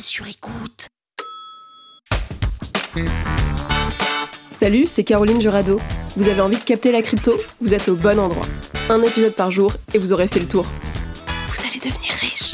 Sur écoute. Salut, c'est Caroline Jurado. Vous avez envie de capter la crypto? Vous êtes au bon endroit. Un épisode par jour et vous aurez fait le tour. Vous allez devenir riche.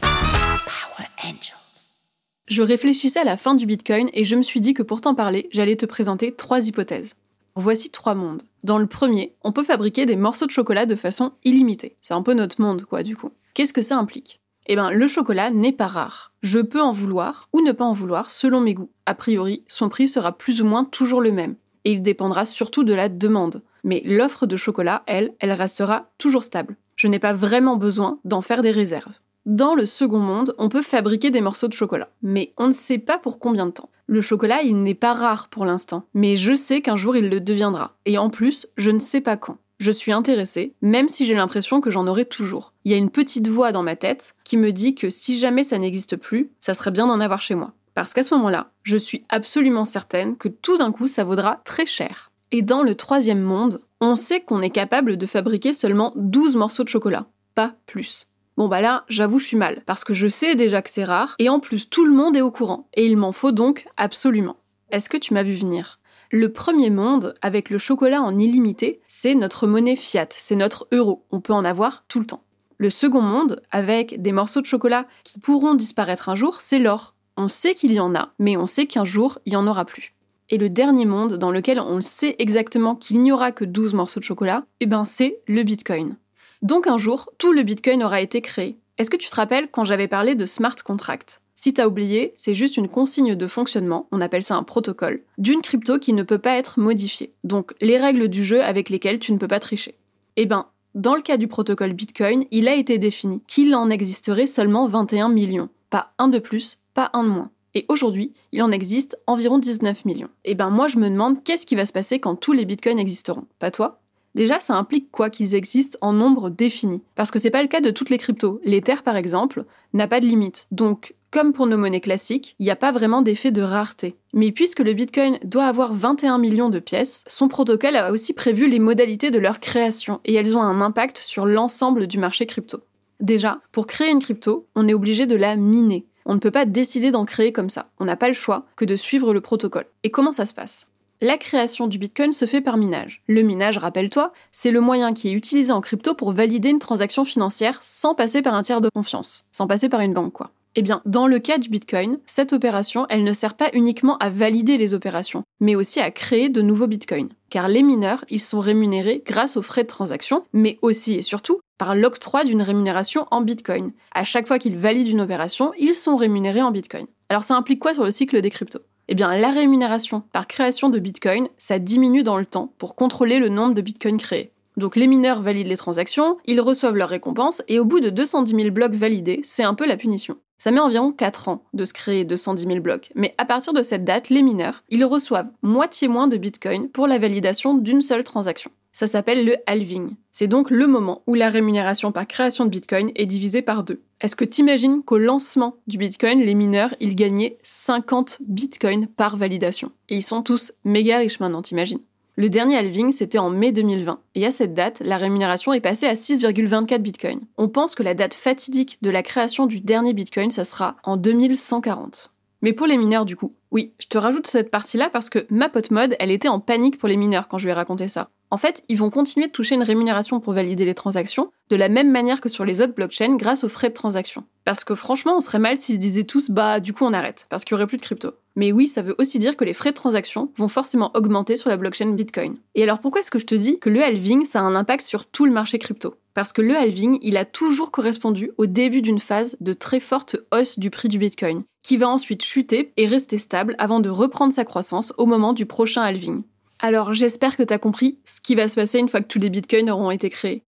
Power Angels. Je réfléchissais à la fin du Bitcoin et je me suis dit que pour t'en parler, j'allais te présenter trois hypothèses. Voici trois mondes. Dans le premier, on peut fabriquer des morceaux de chocolat de façon illimitée. C'est un peu notre monde, quoi, du coup. Qu'est-ce que ça implique? Eh bien, le chocolat n'est pas rare. Je peux en vouloir ou ne pas en vouloir selon mes goûts. A priori, son prix sera plus ou moins toujours le même. Et il dépendra surtout de la demande. Mais l'offre de chocolat, elle, elle restera toujours stable. Je n'ai pas vraiment besoin d'en faire des réserves. Dans le second monde, on peut fabriquer des morceaux de chocolat. Mais on ne sait pas pour combien de temps. Le chocolat, il n'est pas rare pour l'instant. Mais je sais qu'un jour il le deviendra. Et en plus, je ne sais pas quand je suis intéressée, même si j'ai l'impression que j'en aurai toujours. Il y a une petite voix dans ma tête qui me dit que si jamais ça n'existe plus, ça serait bien d'en avoir chez moi. Parce qu'à ce moment-là, je suis absolument certaine que tout d'un coup, ça vaudra très cher. Et dans le troisième monde, on sait qu'on est capable de fabriquer seulement 12 morceaux de chocolat, pas plus. Bon bah là, j'avoue, je suis mal, parce que je sais déjà que c'est rare, et en plus tout le monde est au courant, et il m'en faut donc absolument. Est-ce que tu m'as vu venir? Le premier monde, avec le chocolat en illimité, c'est notre monnaie fiat, c'est notre euro. On peut en avoir tout le temps. Le second monde, avec des morceaux de chocolat qui pourront disparaître un jour, c'est l'or. On sait qu'il y en a, mais on sait qu'un jour, il n'y en aura plus. Et le dernier monde, dans lequel on sait exactement qu'il n'y aura que 12 morceaux de chocolat, eh ben c'est le Bitcoin. Donc un jour, tout le Bitcoin aura été créé. Est-ce que tu te rappelles quand j'avais parlé de smart contract? Si t'as oublié, c'est juste une consigne de fonctionnement, on appelle ça un protocole, d'une crypto qui ne peut pas être modifiée. Donc les règles du jeu avec lesquelles tu ne peux pas tricher. Eh ben, dans le cas du protocole Bitcoin, il a été défini qu'il en existerait seulement 21 millions. Pas un de plus, pas un de moins. Et aujourd'hui, il en existe environ 19 millions. Eh ben moi je me demande qu'est-ce qui va se passer quand tous les bitcoins existeront. Pas toi? Déjà, ça implique quoi qu'ils existent en nombre défini? Parce que c'est pas le cas de toutes les cryptos. L'Ether, par exemple, n'a pas de limite. Donc, comme pour nos monnaies classiques, il n'y a pas vraiment d'effet de rareté. Mais puisque le Bitcoin doit avoir 21 millions de pièces, son protocole a aussi prévu les modalités de leur création et elles ont un impact sur l'ensemble du marché crypto. Déjà, pour créer une crypto, on est obligé de la miner. On ne peut pas décider d'en créer comme ça. On n'a pas le choix que de suivre le protocole. Et comment ça se passe? La création du Bitcoin se fait par minage. Le minage, rappelle-toi, c'est le moyen qui est utilisé en crypto pour valider une transaction financière sans passer par un tiers de confiance, sans passer par une banque quoi. Eh bien, dans le cas du Bitcoin, cette opération, elle ne sert pas uniquement à valider les opérations, mais aussi à créer de nouveaux Bitcoins. Car les mineurs, ils sont rémunérés grâce aux frais de transaction, mais aussi et surtout par l'octroi d'une rémunération en Bitcoin. À chaque fois qu'ils valident une opération, ils sont rémunérés en Bitcoin. Alors ça implique quoi sur le cycle des cryptos? Eh bien, la rémunération par création de Bitcoin, ça diminue dans le temps pour contrôler le nombre de Bitcoin créés. Donc les mineurs valident les transactions, ils reçoivent leur récompense, et au bout de 210 000 blocs validés, c'est un peu la punition. Ça met environ 4 ans de se créer 210 000 blocs, mais à partir de cette date, les mineurs, ils reçoivent moitié moins de Bitcoin pour la validation d'une seule transaction. Ça s'appelle le halving. C'est donc le moment où la rémunération par création de Bitcoin est divisée par deux. Est-ce que t'imagines qu'au lancement du Bitcoin, les mineurs, ils gagnaient 50 Bitcoins par validation? Et ils sont tous méga riches maintenant, t'imagines? Le dernier halving, c'était en mai 2020. Et à cette date, la rémunération est passée à 6,24 bitcoins. On pense que la date fatidique de la création du dernier bitcoin, ça sera en 2140. Mais pour les mineurs, du coup, oui, je te rajoute cette partie-là parce que ma pote mode, elle était en panique pour les mineurs quand je lui ai raconté ça. En fait, ils vont continuer de toucher une rémunération pour valider les transactions, de la même manière que sur les autres blockchains grâce aux frais de transaction. Parce que franchement, on serait mal s'ils se disaient tous bah du coup on arrête, parce qu'il y aurait plus de crypto. Mais oui, ça veut aussi dire que les frais de transaction vont forcément augmenter sur la blockchain Bitcoin. Et alors pourquoi est-ce que je te dis que le halving, ça a un impact sur tout le marché crypto? Parce que le halving, il a toujours correspondu au début d'une phase de très forte hausse du prix du Bitcoin, qui va ensuite chuter et rester stable avant de reprendre sa croissance au moment du prochain halving. Alors j'espère que t'as compris ce qui va se passer une fois que tous les bitcoins auront été créés.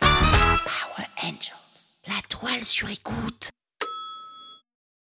Power Angels, la toile sur écoute.